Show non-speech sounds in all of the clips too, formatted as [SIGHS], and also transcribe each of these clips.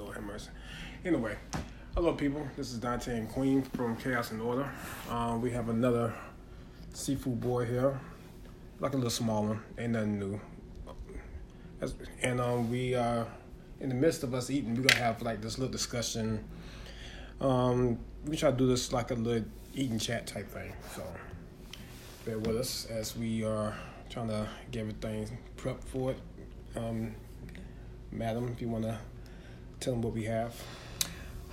Lord have mercy. Anyway, hello people. This is Dante and Queen from Chaos and Order. Um, we have another seafood boy here, like a little small one. Ain't nothing new. And um, we are in the midst of us eating. We're gonna have like this little discussion. Um, we try to do this like a little eating chat type thing. So bear with us as we are trying to get everything prepped for it. Um, madam, if you want to tell them what we have.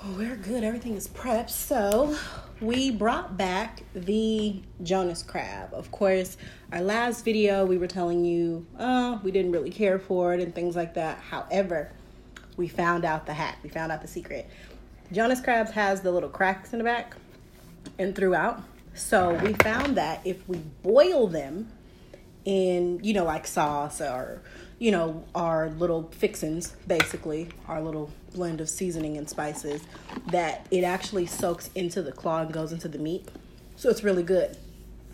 Oh, we're good. Everything is prepped. So, we brought back the Jonas crab. Of course, our last video, we were telling you, oh, we didn't really care for it and things like that. However, we found out the hack. We found out the secret. Jonas crabs has the little cracks in the back and throughout. So, we found that if we boil them in, you know, like sauce or, you know, our little fixins, basically, our little blend of seasoning and spices, that it actually soaks into the claw and goes into the meat. So it's really good.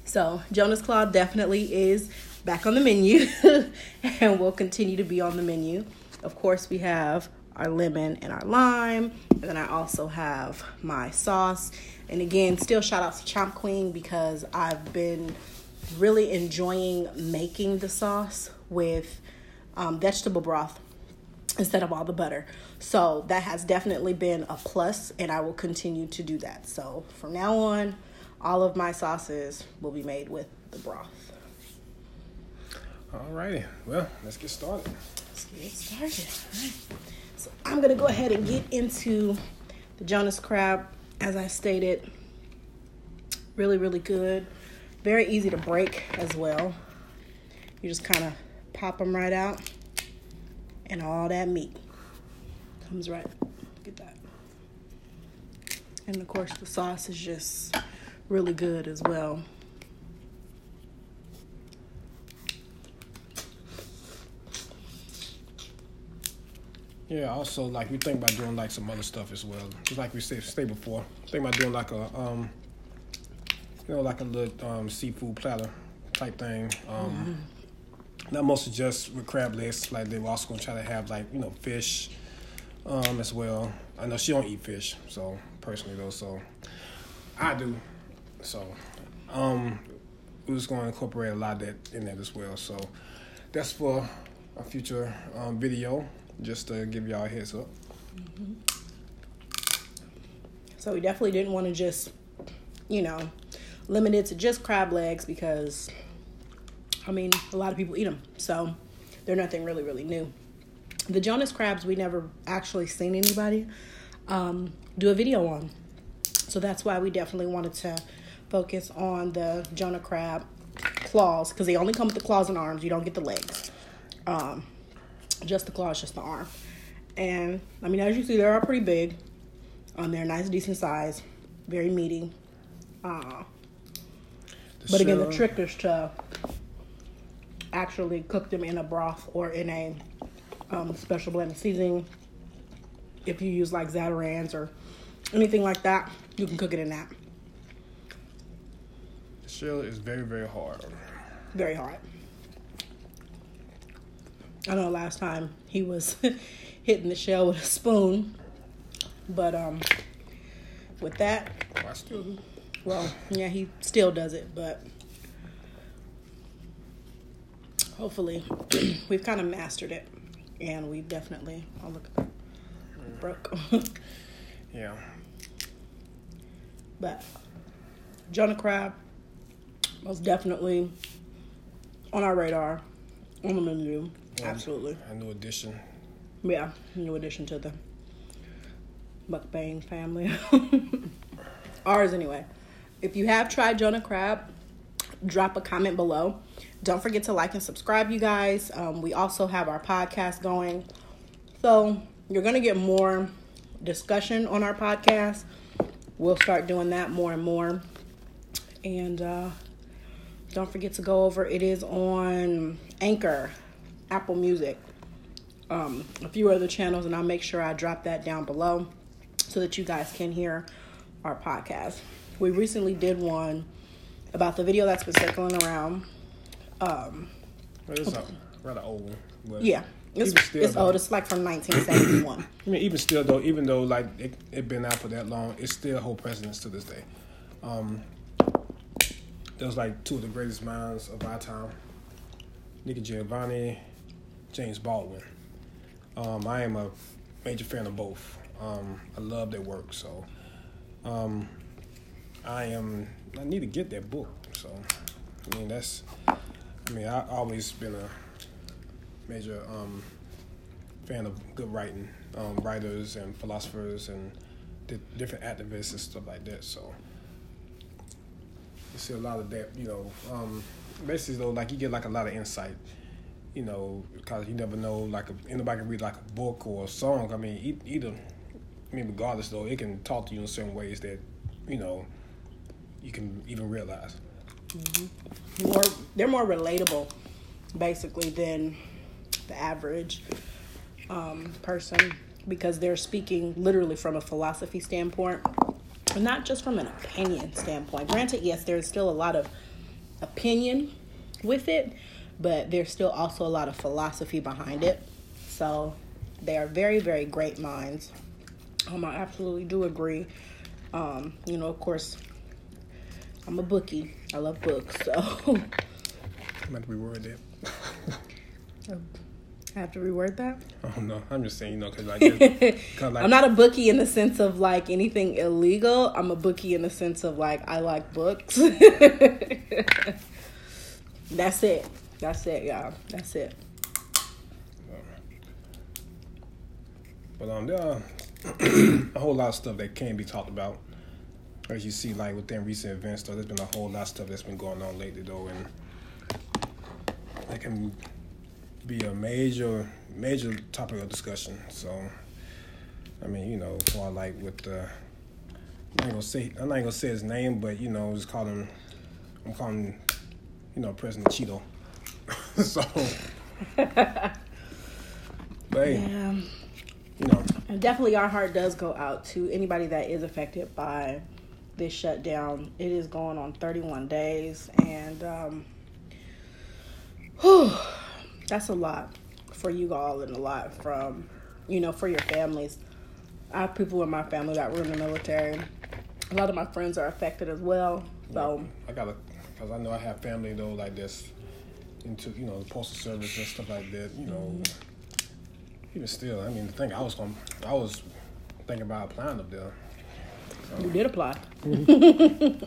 So Jonas Claw definitely is back on the menu [LAUGHS] and will continue to be on the menu. Of course, we have our lemon and our lime, and then I also have my sauce. And again, still shout out to Chomp Queen because I've been really enjoying making the sauce with um, vegetable broth instead of all the butter. So that has definitely been a plus, and I will continue to do that. So from now on, all of my sauces will be made with the broth. Alrighty, well, let's get started. Let's get started. All right. So I'm gonna go ahead and get into the Jonas crab. As I stated, really, really good. Very easy to break as well. You just kind of pop them right out, and all that meat comes right. Look at that. And of course, the sauce is just really good as well. Yeah, also like we think about doing like some other stuff as well. Just like we said say before, think about doing like a um, you know, like a little um seafood platter type thing. Um, not mostly just with crab legs. Like they were also gonna try to have like you know fish, um as well. I know she don't eat fish, so personally though, so I do. So, um, we was going to incorporate a lot of that in that as well. So that's for a future um, video, just to give y'all a heads up. So we definitely didn't want to just, you know, limit it to just crab legs because, I mean, a lot of people eat them. So they're nothing really, really new. The Jonas crabs, we never actually seen anybody um, do a video on. So that's why we definitely wanted to focus on the Jonah crab claws because they only come with the claws and arms. You don't get the legs. Um, just the claws, just the arm. And I mean, as you see, they are pretty big. Um, they're nice, decent size, very meaty. Uh, but again, the trick is to actually cook them in a broth or in a um, special blend of seasoning. If you use like Zatarain's or anything like that, you can cook it in that. the shell is very very hard. Very hard. I know last time he was [LAUGHS] hitting the shell with a spoon, but um, with that, Oh, well, yeah, he still does it, but hopefully [CLEARS THROAT] we've kind of mastered it, and we definitely. Oh look, broke. [LAUGHS] yeah. but Jonah Crab, most definitely on our radar, on the menu. Absolutely, A new addition. yeah. New addition to the mukbang family. [LAUGHS] Ours anyway. If you have tried Jonah Crab, drop a comment below. Don't forget to like and subscribe, you guys. Um, we also have our podcast going. So you're going to get more discussion on our podcast. We'll start doing that more and more. And uh, don't forget to go over, it is on Anchor, Apple Music, um, a few other channels, and I'll make sure I drop that down below so that you guys can hear our podcast. We recently did one about the video that's been circling around. Um, Well, it's a rather old. But yeah, It's, still, it's though. old. It's like from 1971. [COUGHS] I mean, even still though, even though like it it been out for that long, it still hold precedence to this day. Um, there's like two of the greatest minds of our time, Nikki Giovanni, James Baldwin. Um, I am a major fan of both. Um, I love their work, so um, I am. I need to get that book. So, I mean, that's. I mean, I always been a major um, fan of good writing, um, writers and philosophers and di- different activists and stuff like that. So you see a lot of that, you know. Um, basically, though, like you get like a lot of insight, you know, because you never know. Like anybody can read like a book or a song. I mean, either. I mean, regardless though, it can talk to you in certain ways that, you know, you can even realize. More they're more relatable basically than the average um, person because they're speaking literally from a philosophy standpoint and not just from an opinion standpoint. Granted yes there's still a lot of opinion with it but there's still also a lot of philosophy behind it. So they are very very great minds. Um, i absolutely do agree. Um, you know of course i'm a bookie i love books so I'm going to reword that. I have to reword that. Oh no, I'm just saying, you know, because like, it's- like I'm not a bookie in the sense of like anything illegal. I'm a bookie in the sense of like I like books. [LAUGHS] That's it. That's it, y'all. That's it. But um, there are [CLEARS THROAT] a whole lot of stuff that can be talked about. As you see, like within recent events, though, there's been a whole lot of stuff that's been going on lately, though, and that can be a major, major topic of discussion. So, I mean, you know, for like with the, I'm not gonna say, I'm not gonna say his name, but you know, just call him, I'm calling, you know, President Cheeto. [LAUGHS] so, but hey, Yeah. Um, you know. And definitely our heart does go out to anybody that is affected by this shutdown. It is going on 31 days and um whew, that's a lot for you all and a lot from you know for your families. I have people in my family that were in the military. A lot of my friends are affected as well. So I gotta, cause I know I have family though like this into you know the postal service and stuff like that. You know, even still, I mean, the thing I was going, I was thinking about applying up there. You did apply. [LAUGHS] I mean,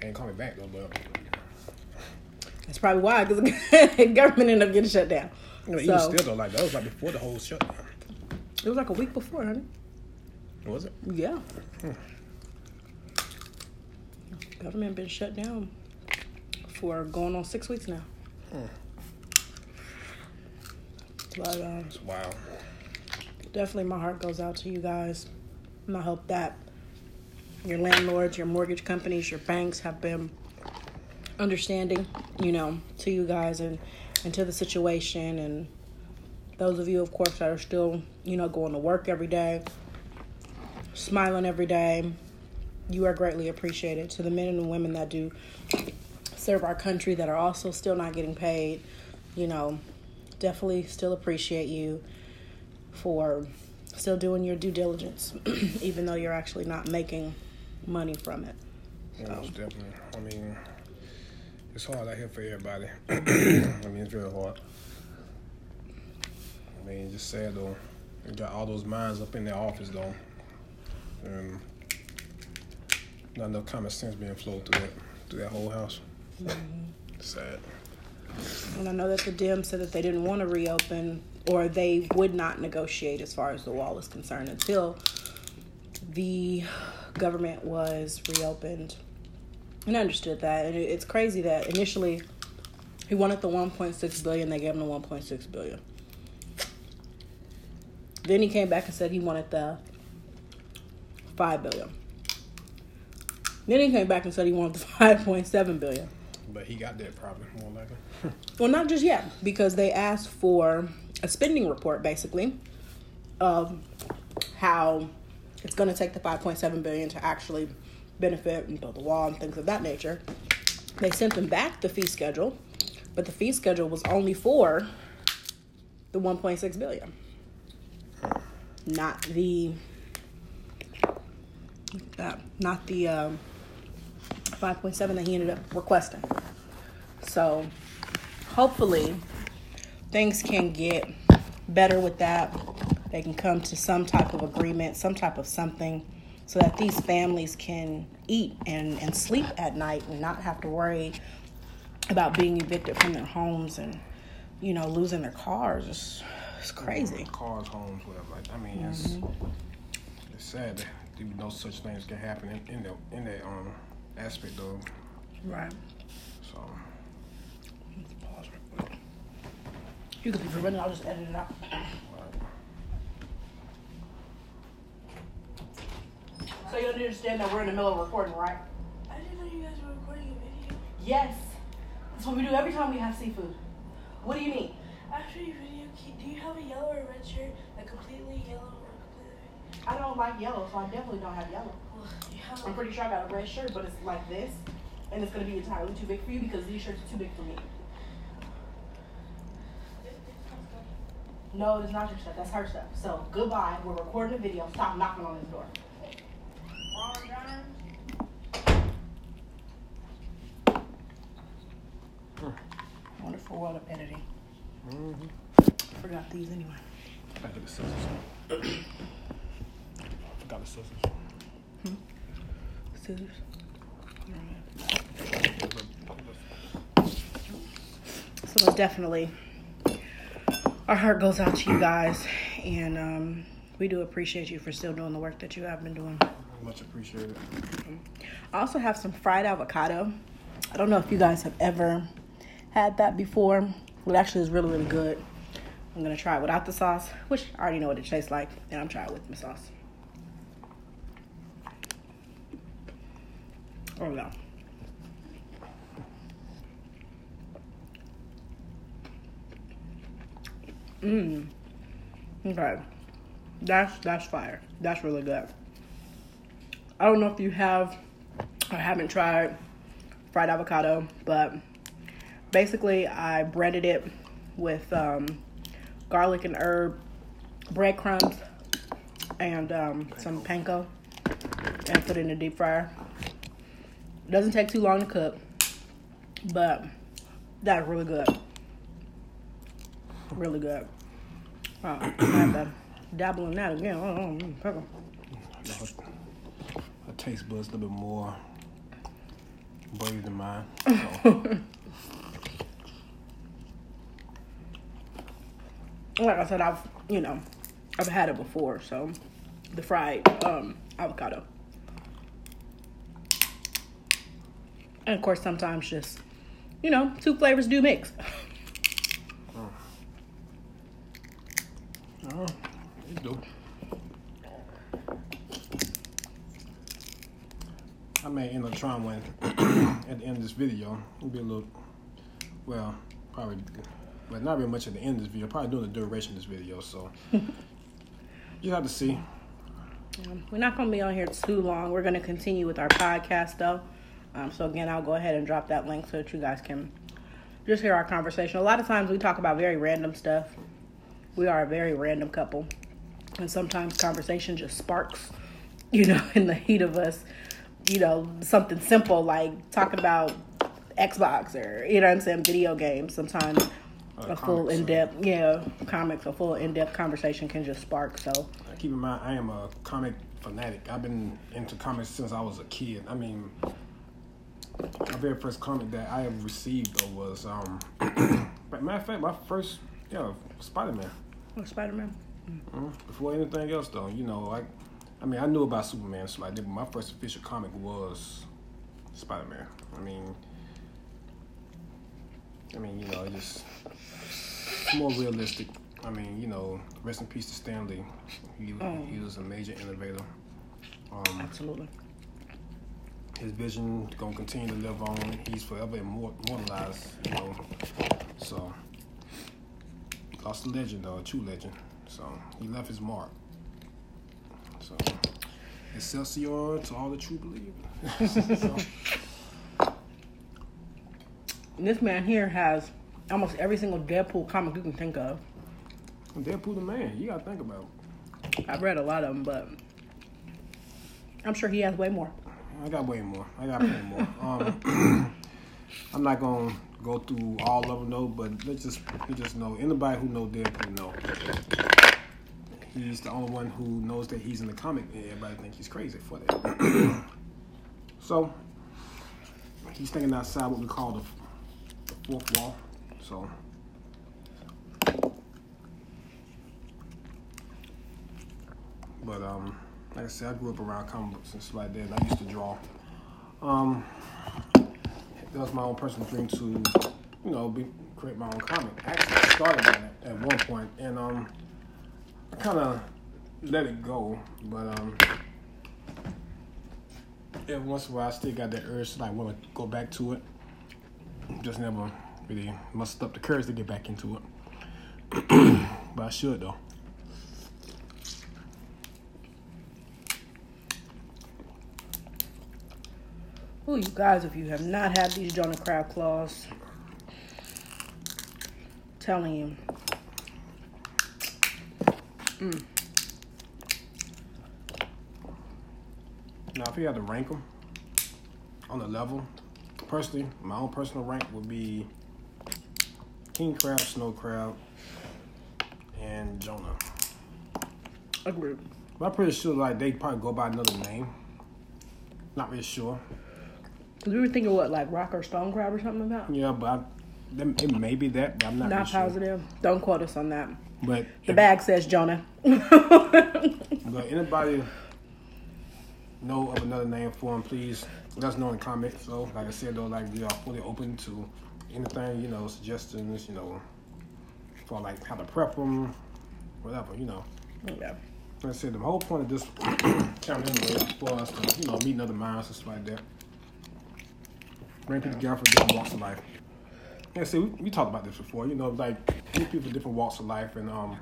they ain't call me back though, but That's probably why, because the [LAUGHS] government ended up getting shut down. you know, even still though, like that was like before the whole shutdown. It was like a week before, honey. Was it? Yeah. Government been shut down for going on six weeks now. But um, It's wild. definitely, my heart goes out to you guys, and I hope that your landlords, your mortgage companies, your banks have been understanding, you know, to you guys and and to the situation, and those of you, of course, that are still, you know, going to work every day, smiling every day. You are greatly appreciated. To the men and women that do serve our country that are also still not getting paid, you know, definitely still appreciate you for still doing your due diligence, [CLEARS THROAT] even though you're actually not making money from it. Yeah, most definitely. I mean, it's hard out here for everybody. [CLEARS THROAT] I mean, it's very hard. I mean, just sad though. You got all those minds up in their office though, and not enough common sense being flowed through that through that whole house. Mm-hmm. Sad. And I know that the Dems said that they didn't want to reopen or they would not negotiate as far as the wall is concerned until the government was reopened. And I understood that. And it's crazy that initially he wanted the 1.6 billion, they gave him the 1.6 billion. Then he came back and said he wanted the 5 billion. Then he came back and said he wanted the [LAUGHS] 5.7 billion. But he got that probably more likely. Well, not just yet, because they asked for a spending report, basically, of how it's going to take the 5.7 billion to actually benefit and build the wall and things of that nature. They sent them back the fee schedule, but the fee schedule was only for the 1.6 billion, not the uh, not the um, 5.7 that he ended up requesting. So hopefully things can get better with that. They can come to some type of agreement, some type of something, so that these families can eat and, and sleep at night and not have to worry about being evicted from their homes and, you know, losing their cars. It's, it's crazy. Cars, homes, whatever. Like, I mean, it's it's sad that no such things can happen in, in that in that um aspect though. Right. So Let's pause real quick. You can leave it running, I'll just edit it out. So you understand that we're in the middle of recording, right? I didn't know you guys were recording a video. Yes. That's what we do every time we have seafood. What do you need? After your video, do you have a yellow or red shirt? A completely yellow or completely I don't like yellow, so I definitely don't have yellow. well, you have I'm pretty sure I got a red shirt, but it's like this. And it's gonna be entirely too big for you because these shirts are too big for me. No, it's not your stuff. That's her stuff. So goodbye. We're recording a video. Stop knocking on this door. Wonderful world of editing. Mm-hmm. Forgot these anyway. Back to the scissors. Forgot the scissors. Scissors. So most definitely, our heart goes out to you guys, and um, we do appreciate you for still doing the work that you have been doing. Much appreciated. I also have some fried avocado. I don't know if you guys have ever had that before. It actually is really, really good. I'm gonna try it without the sauce, which I already know what it tastes like, and I'm trying it with my sauce. Oh no. Mmm. Okay. That's that's fire. That's really good. I don't know if you have or haven't tried fried avocado, but basically I breaded it with um, garlic and herb, breadcrumbs, and um, some panko, and put it in the deep fryer. Doesn't take too long to cook, but that's really good. Really good. Uh, I have to dabble in that again. Oh, oh, mm, pepper. Her taste buds a little bit more brave than mine. So, [LAUGHS] like I said, I've you know, I've had it before, so the fried um, avocado, and of course sometimes just you know two flavors do mix. [LAUGHS] oh, do. I may end up trying one [CLEARS THROAT] at the end of this video. It'll be a little, well, probably, but not very much at the end of this video. Probably doing the duration of this video, so [LAUGHS] you have to see. Um, we're not going to be on here too long. We're going to continue with our podcast though. Um, so again, I'll go ahead and drop that link so that you guys can just hear our conversation. A lot of times we talk about very random stuff. We are a very random couple, and sometimes conversation just sparks, you know, [LAUGHS] in the heat of us, you know, something simple like talking about Xbox or you know what I'm saying, video games. Sometimes Uh, a full in depth, yeah, comics, a full in depth conversation can just spark. So Keep in mind, I am a comic fanatic. I've been into comics since I was a kid. I mean, my very first comic that I ever received though was, um, [CLEARS THROAT] matter of fact, my first, yeah, Spider Man. Spider Man. Mm, Before anything else, though, you know, like, I mean, I knew about Superman, so like, but my first official comic was Spider Man. I mean, I mean, you know, it just more realistic. I mean, you know, rest in peace to Stan Lee. He, Oh. he was a major innovator. Um, Absolutely. his vision gonna continue to live on. He's forever immortalized, you know. So lost a legend though, a true legend. So he left his mark. So Excelsior to all the true believers. [LAUGHS] so, This man here has almost every single Deadpool comic you can think of. Deadpool the man. You gotta think about. it. I've read a lot of them, but I'm sure he has way more. I got way more. I got way more. [LAUGHS] Um, [CLEARS THROAT] I'm not gonna go through all of them though, but let's just let's just know anybody who knows Deadpool know. He's the only one who knows that he's in the comic, and everybody think he's crazy for that. [CLEARS THROAT] so he's thinking outside what we call the, the fourth wall. So. But um, like I said, I grew up around comic books and stuff like that. And I used to draw. Um, that was my own personal dream to, you know, be, create my own comic. Actually, started that at one point, and um, I kind of let it go. But um, every once in a while, I still got that urge to like want to go back to it. Just never really mustered up the courage to get back into it. [CLEARS THROAT] but I should though. Oh, you guys, if you have not had these Jonah crab claws, telling you. Now, if you had to rank them on the level, personally, my own personal rank would be king crab, snow crab, and Jonah. Agreed. But I'm pretty sure like they probably go by another name. Not really sure. Because we were thinking what, like rock or stone crab or something about? Yeah, but I, it may be that, but I'm not, Not really sure. positive. Don't quote us on that. But The if- bag says Jonah. [LAUGHS] But anybody know of another name for him, please let us know in the comments. So, like I said, though, like we are fully open to anything, you know, suggestions, you know, for like how to prep them, whatever, you know. yeah. Like I said, the whole point of this [CLEARS THROAT] channel anyway is for us to, you know, meet other minds and stuff like that. Bring people together for different walks of life. Yeah, see, we, we talked about this before, you know, like people different walks of life and um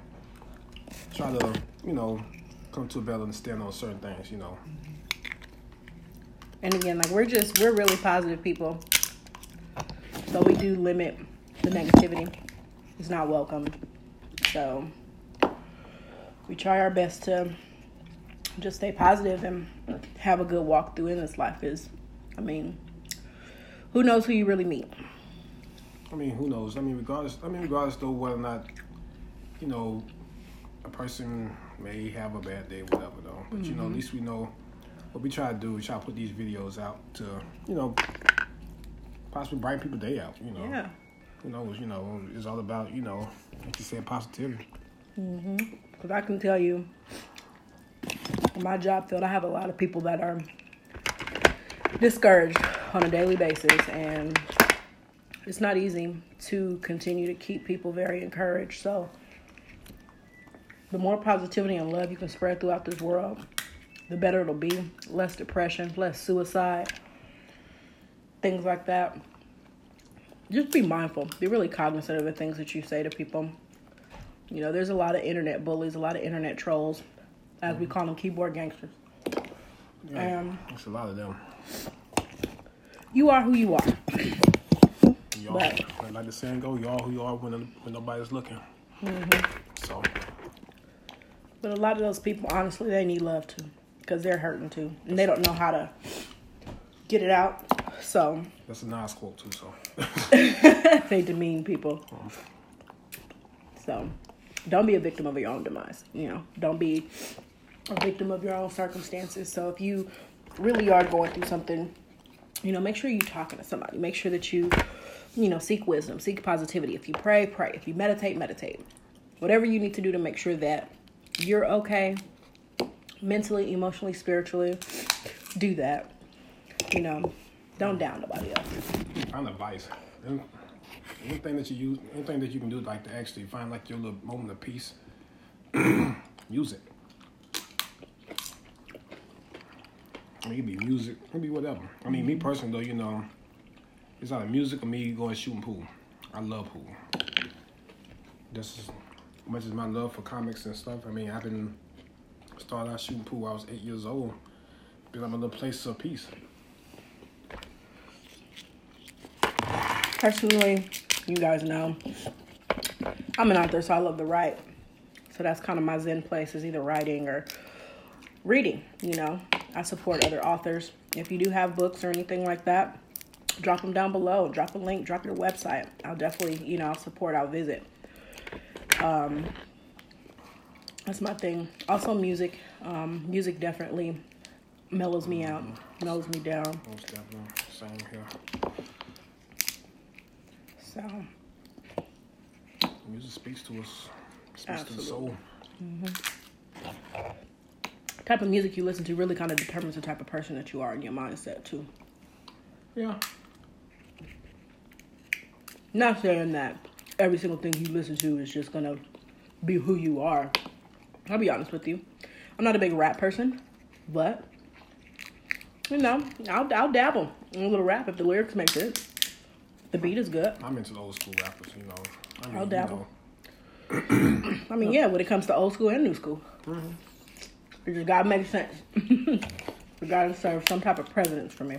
try to, you know, come to a better understanding on certain things, you know. And again, like we're just we're really positive people. So we do limit the negativity. It's not welcome. So we try our best to just stay positive and have a good walk through in this life is I mean, who knows who you really meet. I mean, who knows? I mean, regardless, I mean, regardless though whether or not, you know, a person may have a bad day, whatever though. But you know, at least we know what we try to do. We try to put these videos out to, you know, possibly brighten people's day out. You know, Yeah. who knows? You know, it's all about you know, like you said, positivity. Mhm. Because I can tell you, in my job field, I have a lot of people that are discouraged on a daily basis, and it's not easy to continue to keep people very encouraged. So, the more positivity and love you can spread throughout this world, the better it'll be. Less depression, less suicide, things like that. Just be mindful. Be really cognizant of the things that you say to people. You know, there's a lot of internet bullies, a lot of internet trolls, as we call them, keyboard gangsters. Yeah, Um, a lot of them. You are who you are. Y'all, Right. like the saying go, y'all who you are when when nobody's looking. Mm-hmm. So But a lot of those people, honestly, they need love too, because they're hurting too, and they don't know how to get it out. So that's a nice quote too. So [LAUGHS] they demean people. So don't be a victim of your own demise. You know, don't be a victim of your own circumstances. So if you really are going through something, you know, make sure you're talking to somebody. Make sure that you, you know, seek wisdom, seek positivity. If you pray, pray. If you meditate, meditate. Whatever you need to do to make sure that you're okay mentally, emotionally, spiritually, do that. You know, don't down nobody else. find advice. Any- Anything that you use, anything that you can do, like to actually find like your little moment of peace, [CLEARS THROAT] use it. I mean, it be music, it be whatever. I mean, me mm-hmm. personally though, you know, it's either music or me going shooting pool. I love pool. This is as much as my love for comics and stuff. I mean, I've been started out shooting pool. I was eight years old. Been like my little place of peace. Personally, you guys know I'm an author, so I love to write. So that's kind of my zen place is either writing or reading. You know, I support other authors. If you do have books or anything like that, drop them down below. Drop a link. Drop your website. I'll definitely, you know, I'll support. I'll visit. Um, that's my thing. Also, music. Um, music definitely mellows me out, mellows me down. Most definitely. Same here. So, Music speaks to us. Speaks to the Absolutely. soul. type of music you listen to really kind of determines the type of person that you are in your mindset too. Yeah. Not saying that every single thing you listen to is just gonna be who you are. I'll be honest with you. I'm not a big rap person, but you know, I'll I'll dabble in a little rap if the lyrics make sense. The beat is good. I'm into the old school rappers, you know. I mean, I'll you dabble. know, [CLEARS THROAT] I mean, yeah, when it comes to old school and new school, mm-hmm. it just gotta make sense. [LAUGHS] it gotta serve some type of precedence for me.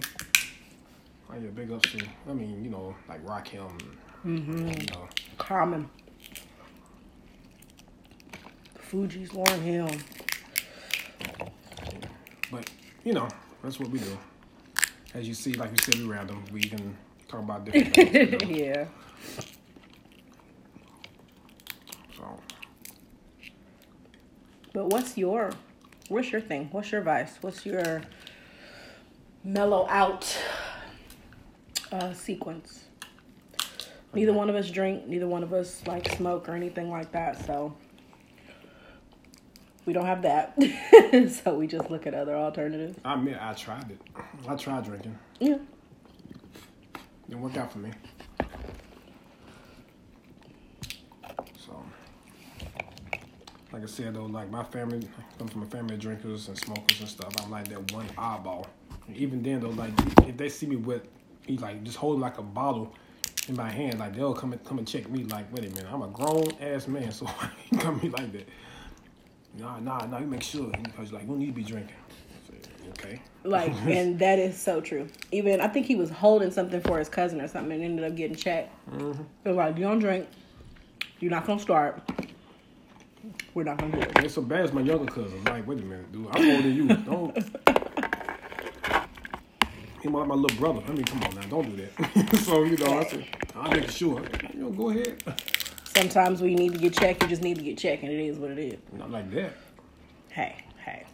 I yeah, big ups to, I mean, you know, like Rakim. Mm-hmm. You know, Common. Fugees Lauryn Hill. but, you know, that's what we do. As you see, like you said, we random. We can talk about different things. you know, [LAUGHS] yeah. so, But what's your what's your thing? What's your vice? What's your mellow out uh, sequence? Neither one of us drink, neither one of us like smoke or anything like that, so we don't have that. [LAUGHS] so we just look at other alternatives. I mean, I tried it. I tried drinking. Yeah. Didn't work out for me. So, like I said though, like my family I come from a family of drinkers and smokers and stuff. I'm like that one eyeball. And even then though, like if they see me with, me like just holding like a bottle in my hand, like they'll come and come and check me. Like, wait a minute, I'm a grown ass man, [LAUGHS] so why you come me like that? Nah, nah, nah. You make sure because like we don't need to be drinking. Said, okay. Like, [LAUGHS] and that is so true. Even I think he was holding something for his cousin or something and ended up getting checked. Mm-hmm. They're like, you don't drink. You're not gonna start. We're not gonna do it. It's so bad as my younger cousin. Like, wait a minute, dude. I'm older than you. Don't. [LAUGHS] Like my little brother. I mean, come on now, don't do that. [LAUGHS] so you know, I said, I'll make sure. You know, go ahead. Sometimes when you need to get checked, you just need to get checked, and it is what it is. Not like that. Hey, hey.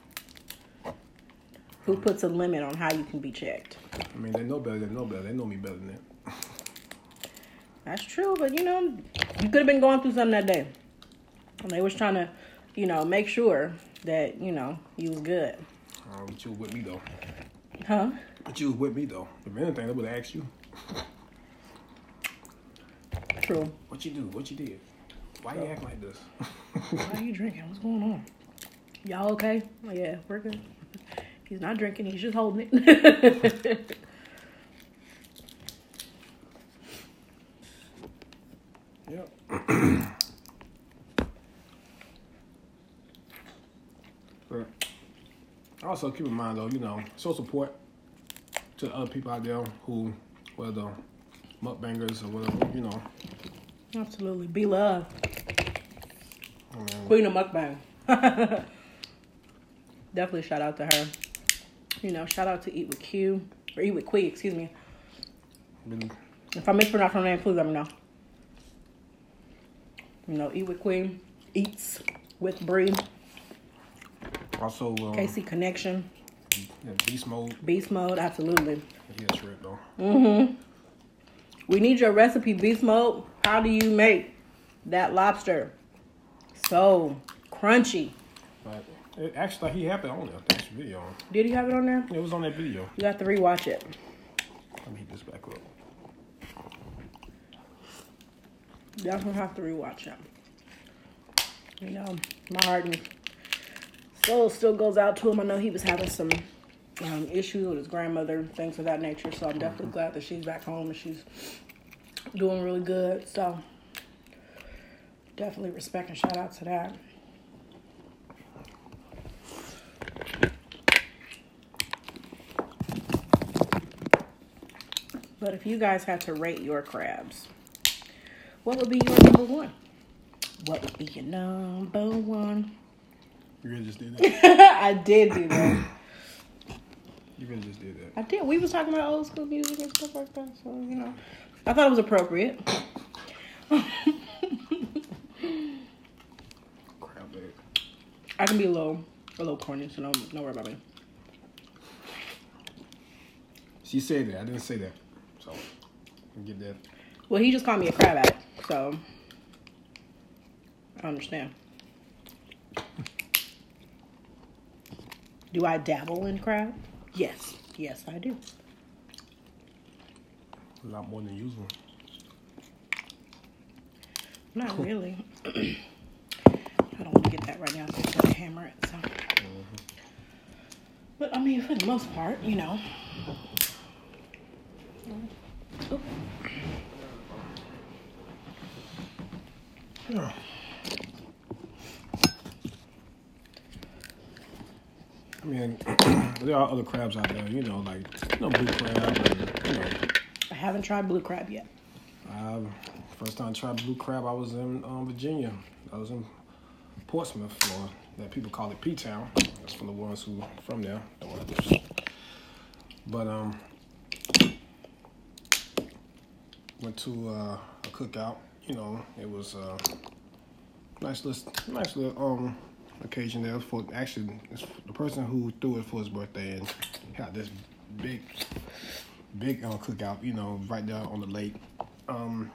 Who puts a limit on how you can be checked? I mean, they know better. They know better. They know me better than that. That's true, but you know, you could have been going through something that day. And they was trying to, you know, make sure that, you know, you was good. But you with me though. Huh? But you was with me though. If anything, they would have asked you, True. what you do, what you did, why you act like this. Why are you drinking? What's going on? Y'all okay? Oh, yeah, we're good. [LAUGHS] He's not drinking, he's just holding it. [LAUGHS] Yep. [CLEARS THROAT] also keep in mind though, you know, show support to other people out there who, whether mukbangers or whatever, you know. Absolutely. Be love. I mean, Queen of Mukbang. [LAUGHS] Definitely shout out to her. You know, shout out to Eat with Q. Or Eat with Quee, excuse me. really, If I mispronounce her name, please let me know. You know, Eat with Queen. Eats with Bree. also, um, Casey Connection. Beast mode. Beast Mode, absolutely. He a trip though. Mm-hmm. We need your recipe, Beast Mode. How do you make that lobster so crunchy? But it, actually, he had it on there. That's video. Did you have it on there? It was on that video. You have to rewatch it. Let me heat this back up. Definitely have to rewatch it. You know, my heart and soul still goes out to him. I know he was having some um, issues with his grandmother, things of that nature. So I'm definitely glad that she's back home and she's doing really good. So definitely respect and shout out to that. But if you guys had to rate your crabs, what would be your number one? What would be your number one? You really just did that. [LAUGHS] I did do that. [CLEARS THROAT] You really just did that. I did. We was talking about old school music and stuff like that, so you know, I thought it was appropriate. Crab. I can be a little, a little corny, so don't, don't worry about me. She said that. I didn't say that. So, get that. Well, he just called me a crab addict, so I understand. Do I dabble in crab? Yes, yes, I do. A lot more than usual. Not really. [CLEARS THROAT] I don't want to get that right now, so I'm gonna hammer it. So, mm-hmm. but I mean, for the most part, you know. Oop. I mean, [CLEARS THROAT] there are other crabs out there, you know, like you know, blue crab, and, you know. I haven't tried blue crab yet. First time I tried blue crab, I was in um, Virginia. I was in Portsmouth, Florida. That people call it P-Town. That's from the ones who from there. Don't want to But um, went to uh, a cookout. You know, it was uh, nice little, nice little um occasion there for actually the person who threw it for his birthday and had this big, big uh, cookout. You know, right there on the lake. Um,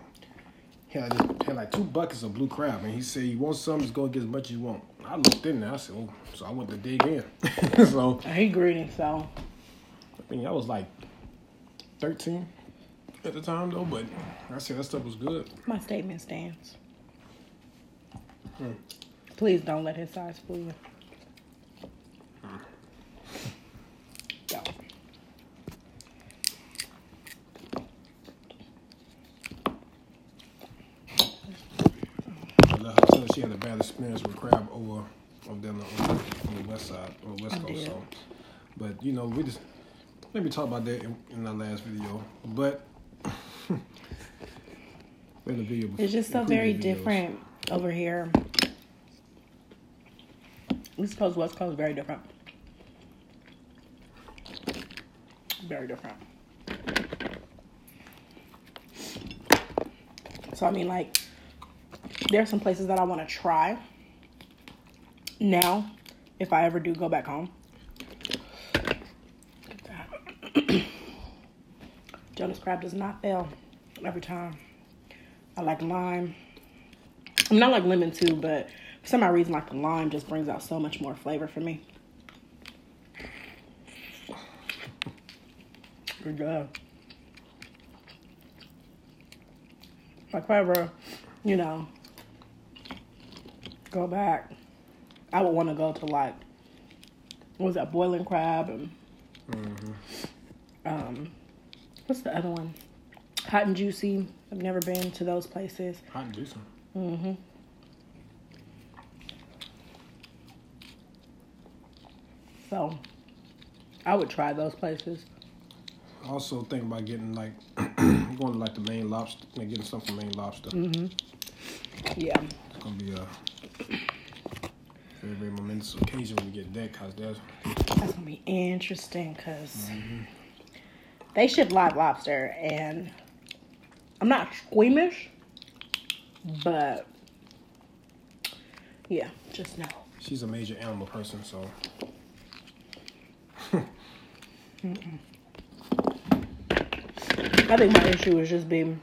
he had, had like two buckets of blue crab, and he said, "You want some? Just go get as much as you want." I looked in there. I said, "Oh," so I went to dig in. [LAUGHS] so he greedy, so I mean, I was like thirteen at the time, though. But I said that stuff was good. my statement stands. Hmm. Please don't let his size fool you. Go. I let her she had a bad experience with crab over over there on the, on the west side, the west coast. So, but you know, we just maybe talk about that in, in our last video. But [LAUGHS] in the video, It's just so very videos. different over here. East Coast, West Coast, very different. Very different. So I mean, like, there are some places that I want to try. Now, if I ever do go back home. [COUGHS] Jonas Crab does not fail every time. I like lime. I'm not like lemon too, but for some odd reason, like the lime just brings out so much more flavor for me. Good job. Like if I ever, you know, go back, I would want to go to like, what was that, boiling crab and, um, what's the other one? Hot and juicy. I've never been to those places. hot and juicy. Mm-hmm. So, I would try those places. Also, think about getting like [CLEARS THROAT] going to like the main lobster, like getting something from Maine Lobster. Mm-hmm. Yeah. It's gonna be a very very momentous occasion when we get that, cause there's That's gonna be interesting because they ship live lobster, and I'm not squeamish, but yeah, just know. she's a major animal person, so I think my issue is just being.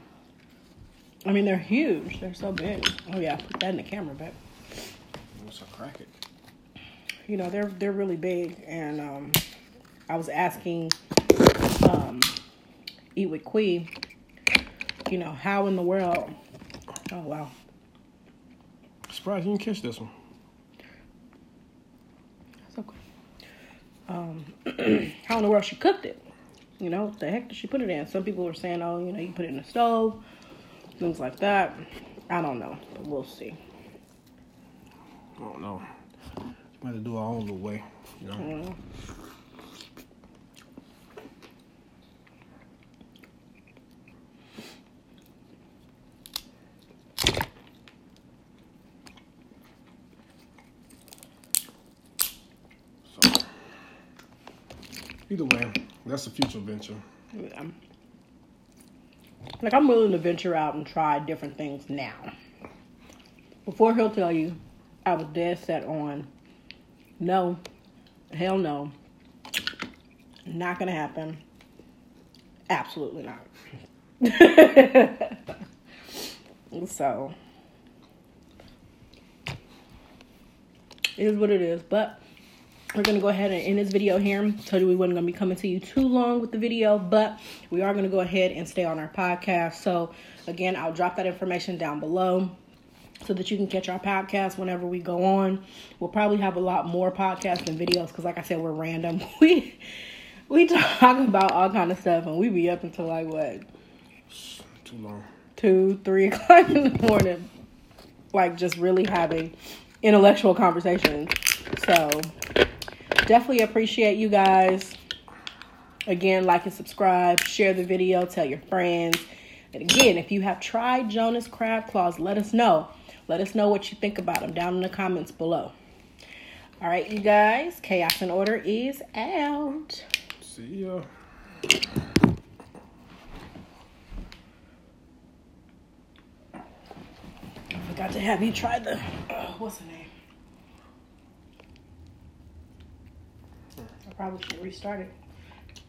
I mean, they're huge. They're so big. Oh yeah, put that in the camera, but let's crack it. you know they're they're really big and um i was asking um eat with Quee, you know how in the world oh wow Surprised you didn't catch this one. that's okay um how in the world she cooked it you know the heck did she put it in some people were saying oh you know you put it in the stove things like that i don't know but we'll see I don't know. We had to do our own little way, you know. Mm. Either way, that's a future venture. Yeah. Like I'm willing to venture out and try different things now. Before he'll tell you, I was dead set on no, hell no, not gonna happen. Absolutely not. [LAUGHS] so it is what it is. But we're gonna go ahead and end this video here. Told you we wasn't gonna be coming to you too long with the video, but we are gonna go ahead and stay on our podcast. So again, I'll drop that information down below so that you can catch our podcast whenever we go on. We'll probably have a lot more podcasts and videos because, like I said, we're random. [LAUGHS] We we talk about all kind of stuff, and we be up until like what Too long. two, three [LAUGHS] o'clock in the morning, like just really having intellectual conversations. So definitely appreciate you guys. Again, like and subscribe, share the video, tell your friends. And again, if you have tried Jonah's Crab Claws, let us know. Let us know what you think about them down in the comments below. All right, you guys, Chaos and Order is out. See ya. I forgot to have you try the, uh, what's the name? I probably should restart it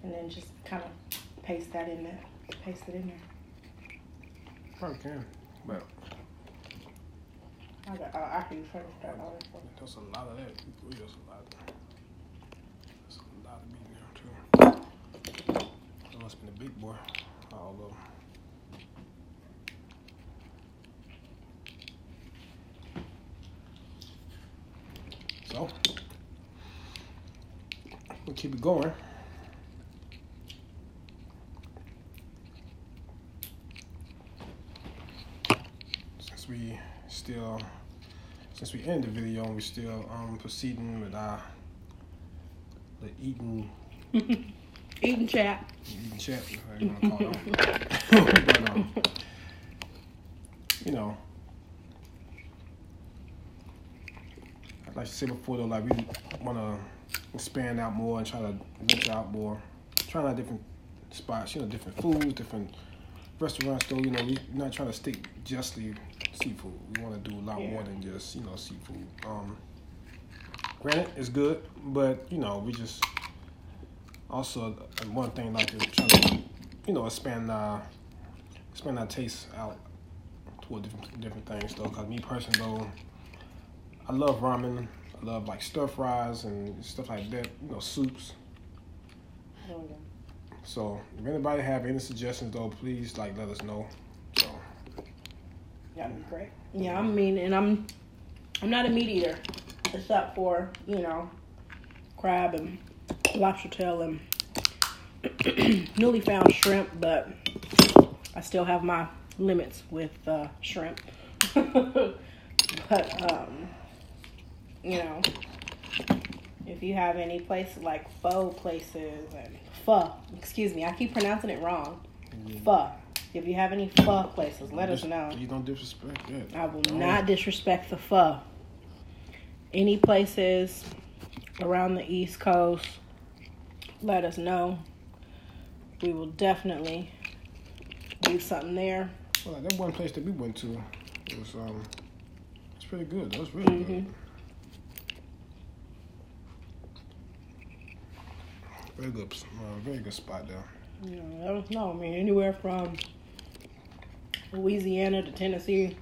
and then just kind of paste that in there. Paste it in there. Probably can. But I got, uh, I can finish that all this one. there's a lot of that. Ooh, There's a lot. There's a lot of meat there too. That must been a big boy. All of them. So we'll keep it going. Since we still since we end the video and we still um proceeding with our the eating [LAUGHS] Eating chat. eating chat, you want to call it. [LAUGHS] but um, you know, like I said before, though, like we want to expand out more and try to venture out more, trying out different spots, you know, different foods, different restaurants. Though you know, we're not trying to stick justly seafood. We want to do a lot Yeah. more than just you know seafood. Um, granted, it's good, but you know, we just also uh, one thing like to try to you know expand uh expand our taste out toward different different things though. Cause me personally though, I love ramen. I love like stir fries and stuff like that. You know, soups. So if anybody have any suggestions though, please like let us know. So That'd be great. Yeah, I mean, and I'm I'm not a meat eater, except for you know crab and lobster tail and [CLEARS THROAT] newly found shrimp, but I still have my limits with uh, shrimp. [LAUGHS] but um, you know, if you have any places like pho places and pho, excuse me, I keep pronouncing it wrong. Pho. If you have any pho places, let us know. You don't disrespect that. I will Don't. disrespect the pho. Any places around the East Coast, let us know. We will definitely do something there. Well, that one place that we went to it was um, it's pretty good. That was really good. Very good, uh, very good spot there. Know, I don't know. I mean, anywhere from Louisiana to Tennessee,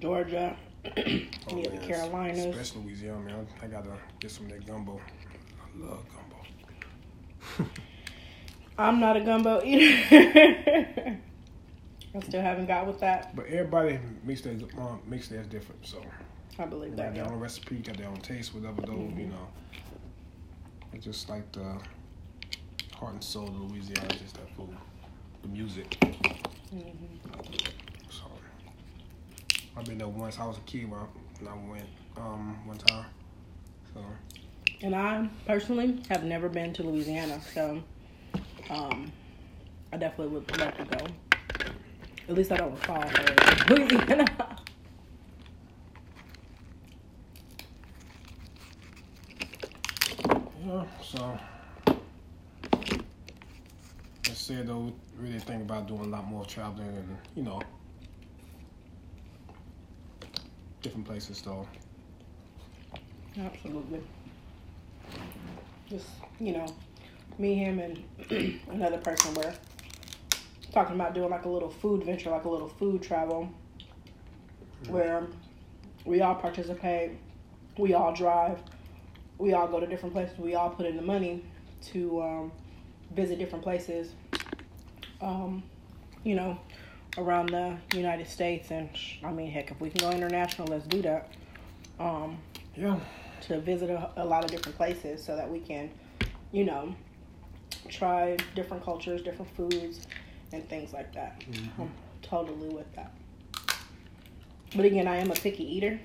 Georgia, [CLEARS THROAT] yeah, the Oh, Carolinas. especially Louisiana, man. I gotta get some of that gumbo. I love gumbo. [LAUGHS] I'm not a gumbo eater. [LAUGHS] I still haven't got with that. But everybody makes their um, makes theirs different. So I believe that. got their own recipe, got their own taste, whatever. Though you know, it's just like the heart and soul of Louisiana, just that food, the music. So I've been there once. I was a kid when I, went um, one time. So And I personally have never been to Louisiana, so um, I definitely would love to go. At least I don't recall [LAUGHS] Louisiana. Yeah, so I said though, really think about doing a lot more traveling and you know, different places though. Absolutely. Just, you know, me, him, and [CLEARS THROAT] another person were talking about doing like a little food venture, like a little food travel, mm-hmm. where we all participate, we all drive, we all go to different places, we all put in the money to um, visit different places, um, you know, around the United States. And I mean, heck, if we can go international, let's do that. Um, Yeah. to visit a, a lot of different places so that we can, you know, try different cultures, different foods, and things like that. I'm totally with that. But again, I am a picky eater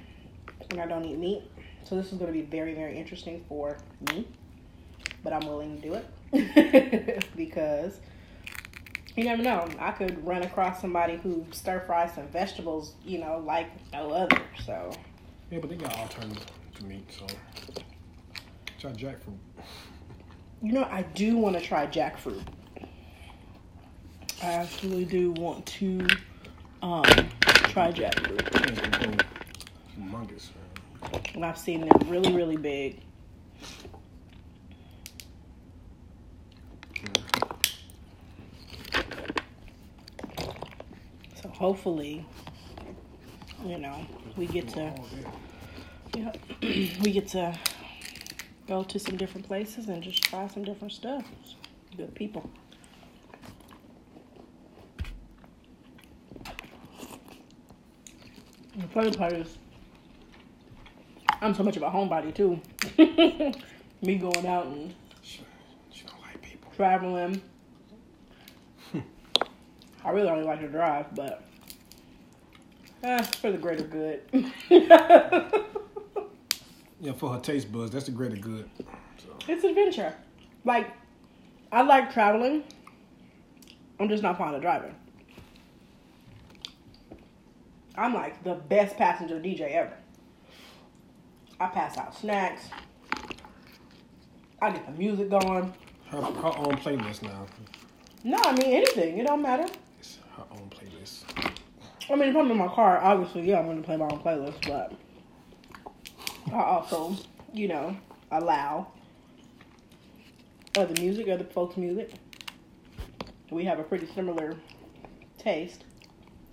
and I don't eat meat. So this is going to be very, very interesting for me. But I'm willing to do it [LAUGHS] because you never know. I could run across somebody who stir fries some vegetables, you know, like no other. So Yeah, but they got alternatives to meat, so try jackfruit. You know, I do want to try jackfruit. I actually do want to um, try jackfruit. It's gonna go humongous. And I've seen them really, really big. So hopefully, you know, we get to yeah, [CLEARS THROAT] we get to go to some different places and just try some different stuff. Good people. The funny part is, I'm so much of a homebody too. [LAUGHS] Me going out and She, she don't like people. traveling. [LAUGHS] I really only like to drive, but eh, for the greater good. [LAUGHS] Yeah, for her taste buds, that's the greater good. So, It's adventure. Like, I like traveling. I'm just not fond of driving. I'm like the best passenger DJ ever. I pass out snacks. I get the music going. her, her own playlist now. No, I mean anything. It don't matter. It's her own playlist. I mean, if I'm in my car, obviously, yeah, I'm going to play my own playlist, but I also, you know, allow other music, other folks' music. We have a pretty similar taste.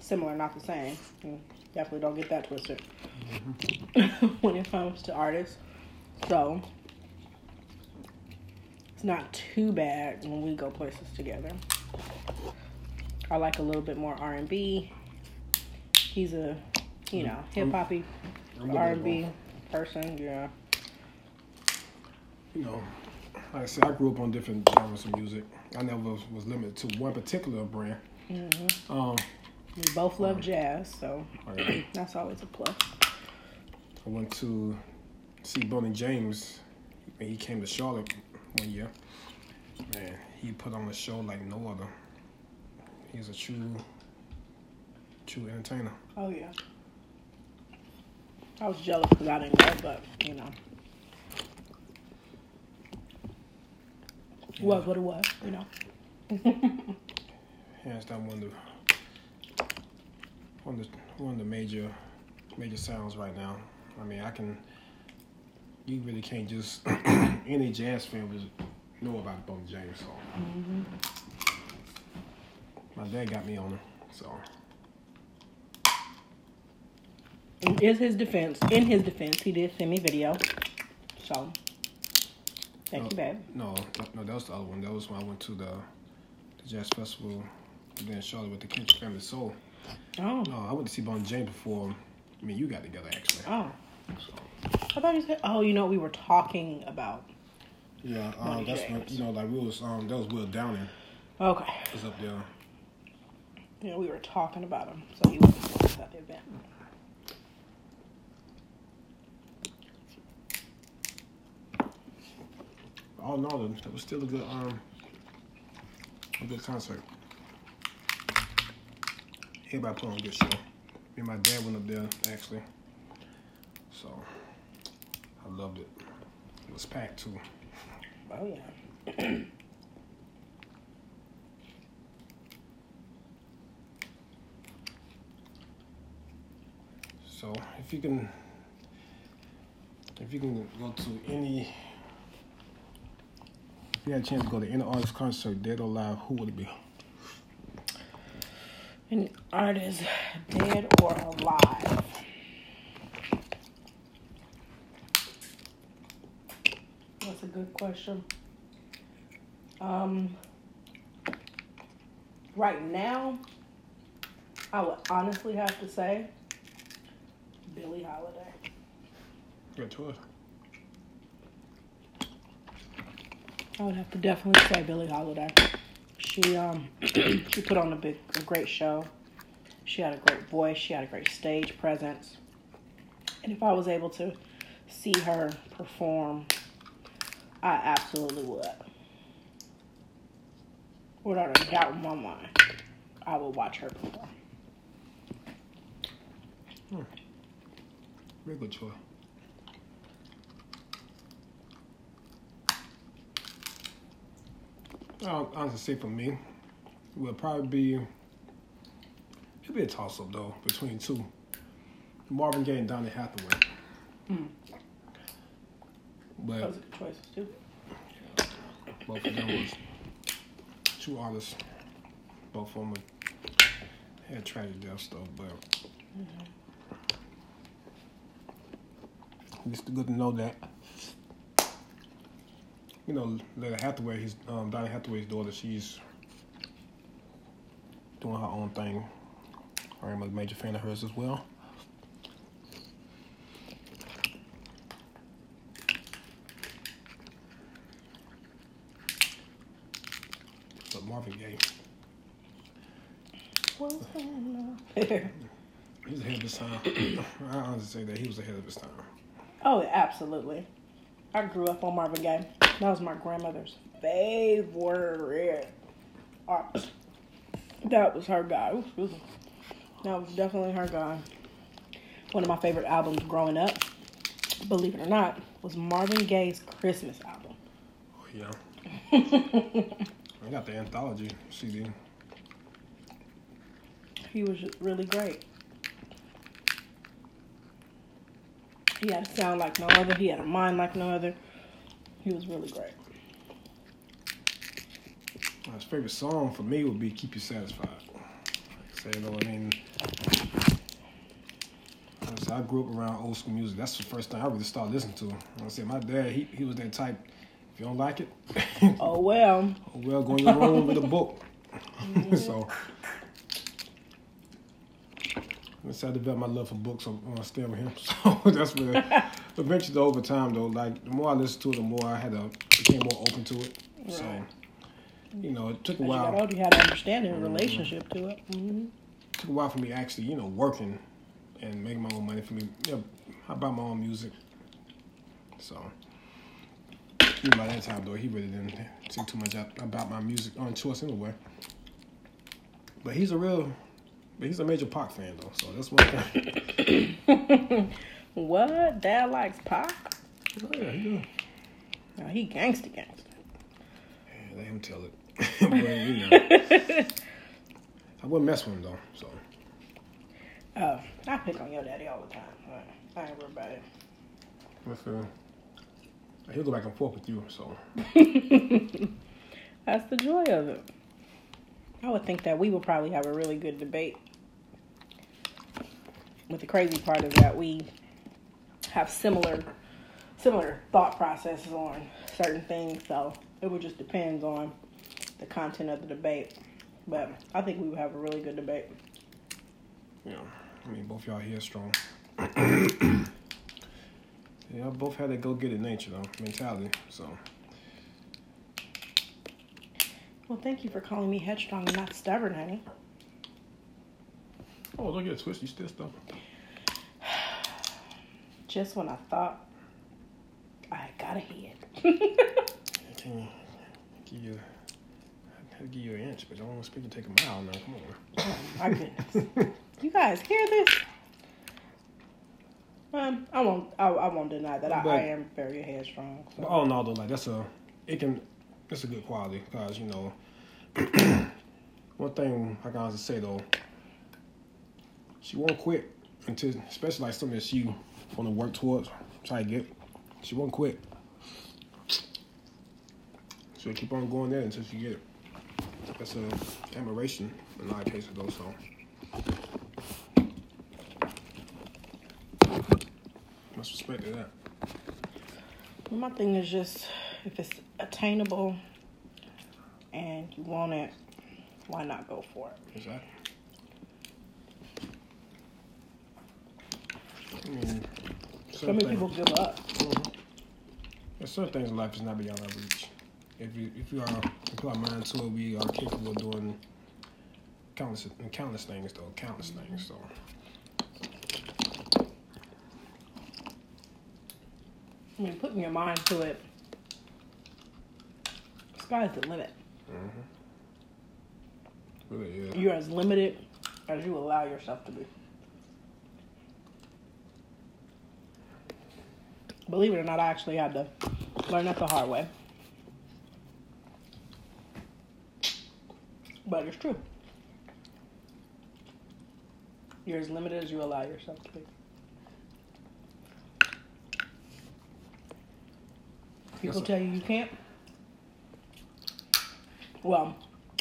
Similar, not the same. Mm, Definitely don't get that twisted [LAUGHS] when it comes to artists. So, it's not too bad when we go places together. I like a little bit more R&B. He's a, you know, hip hoppy R and B person. Yeah. You know, like I said, I grew up on different genres of music. I never was, was limited to one particular brand. Um, We both love jazz, so yeah. [CLEARS THROAT] that's always a plus. I went to see Boney James when he came to Charlotte one year. Man, he put on a show like no other. He's a true, true entertainer. Oh yeah. I was jealous because I didn't know, but you know, it was what it was. You know. [LAUGHS] Hands down one of the one of the, one of the major major sounds right now. I mean, I can. You really can't just [CLEARS THROAT] any jazz fan would know about Boney James. So mm-hmm. my dad got me on her. So is his defense, in his defense, he did send me video. So, thank Oh. you, babe. no, no, that was the other one. That was when I went to the the jazz festival in Charlotte with the Kendrick Family Soul. Oh, No, I went to see Boney James before. I mean, you got together actually. oh. I thought you said. Oh, you know what we were talking about. Yeah, um, that's James. you know, like we was um, that was Will Downing Okay. was up there. You know, we were talking about him, so he was at the event. All in all, it was still a good um, a good concert. Everybody put on a good show. Me and my dad went up there actually, so I loved it. It was packed too. Oh yeah. [CLEARS THROAT] so if you can if you can go to any if you had a chance to go to any artist concert, dead or alive, who would it be? An artist, dead or alive. A good question. Um, right now, I would honestly have to say Billie Holiday. Good choice. I would have to definitely say Billie Holiday. She um [CLEARS THROAT] she put on a big a great show. She had a great voice. She had a great stage presence. And if I was able to see her perform, I absolutely would. Without a doubt in my mind, I would watch her perform. Very good choice. I'll honestly say for me, it would probably be it'd be a toss up though between two. Marvin Gaye and Donny Hathaway. Mm. But Those are good choices too. both of them was two artists. Both of them had tragic deaths though, but it's good to know that. You know, Lalah Hathaway, his um, Donny Hathaway's daughter, she's doing her own thing. I'm a major fan of hers as well. But Marvin Gaye, What's going on? he was ahead of his time. [CLEARS THROAT] I honestly say that he was ahead of his time. Oh, absolutely. I grew up on Marvin Gaye. That was my grandmother's favorite artist. That was her guy. Ooh, excuse me. That was definitely her guy. One of my favorite albums growing up, believe it or not, was Marvin Gaye's Christmas album. Oh, yeah. [LAUGHS] I got the anthology CD. He was really great. He had a sound like no other. He had a mind like no other. He was really great. His favorite song for me would be "Keep You Satisfied." Say, you know, I mean, I grew up around old school music. That's the first thing I really started listening to. I said, my dad, he he was that type. If you don't like it, [LAUGHS] Oh well. oh, well, go in your room with a book. [LAUGHS] so. [LAUGHS] Once I developed my love for books, I'm gonna stay with him. [LAUGHS] So that's where, eventually, over time, though, like the more I listened to it, the more I had to became more open to it. So, you know, it took a As you got while. older, you had an understanding and relationship to it. hmm took a while for me actually, you know, working and making my own money for me. Yeah, I buy my own music. So, even by that time though, he really didn't see too much about my music on choice anyway. But he's a real, but he's a major Pac fan though, so that's one thing. [LAUGHS] What? Dad likes Pac? oh yeah, he do. No, he gangsta gangsta. Yeah, let him tell it. [LAUGHS] but, you know, [LAUGHS] I wouldn't mess with him though. So, Oh, I pick on your daddy all the time. I ain't worried about it. uh, he'll go back and forth with you. So, That's the joy of it. I would think that we would probably have a really good debate. But the crazy part is that we have similar similar thought processes on certain things, so it would just depends on the content of the debate. But I think we would have a really good debate. Yeah. I mean, both y'all here strong. [COUGHS] yeah, both had that go get it nature though, mentality. So, Well, thank you for calling me headstrong and not stubborn, honey. Oh, don't get twisted. You still stuff. [SIGHS] Just when I thought I got ahead. I [LAUGHS] can't give you. I give you an inch, but I don't expect you to take a mile now. Come on. Oh my goodness. [LAUGHS] you guys hear this? Um, I won't. I, I won't deny that I, But- I am very headstrong. But all in all, though, like that's a it can it's a good quality because you know [CLEARS THROAT] one thing I can honestly say though, she won't quit until especially like something that she want to work towards, try to get. She won't quit. She'll keep on going there until she get it. That's a admiration in a lot of cases, though. So. Must respect to that. My thing is just if it's attainable and you want it, why not go for it? Exactly. I mean, So many certain people things- give up. Mhm. There's certain things in life is not beyond our reach. If you if you are if you put our mind to it, we are capable of doing countless countless things though, countless things. So I mean, putting your mind to it, sky's the limit. really is. You're as limited as you allow yourself to be. Believe it or not, I actually had to learn that the hard way. But it's true. You're as limited as you allow yourself to be. People tell you you can't. Well,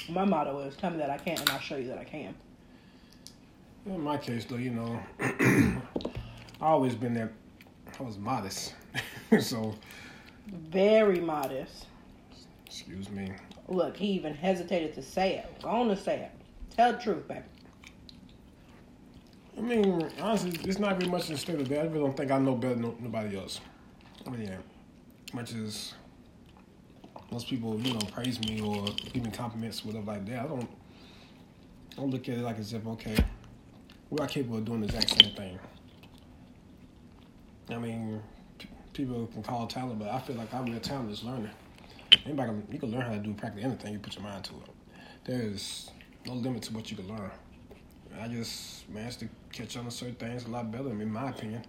my motto is tell me that I can't and I'll show you that I can. In my case though, you know, [CLEARS THROAT] I've always been that I was modest. [LAUGHS] so Very modest. excuse me. Look, he even hesitated to say it. Go on to say it. Tell the truth, baby. I mean, honestly, it's not very much in the state of that. I really don't think I know better than nobody else. I mean, yeah, much as most people, you know, praise me or give me compliments, whatever like that. I don't, I don't look at it like as if okay, we are capable of doing the exact same thing. I mean, people can call talent, but I feel like our real talent is learning. Anybody, can, you can learn how to do practically anything you put your mind to it. There is no limit to what you can learn. I just managed to catch on to certain things a lot better, in my opinion.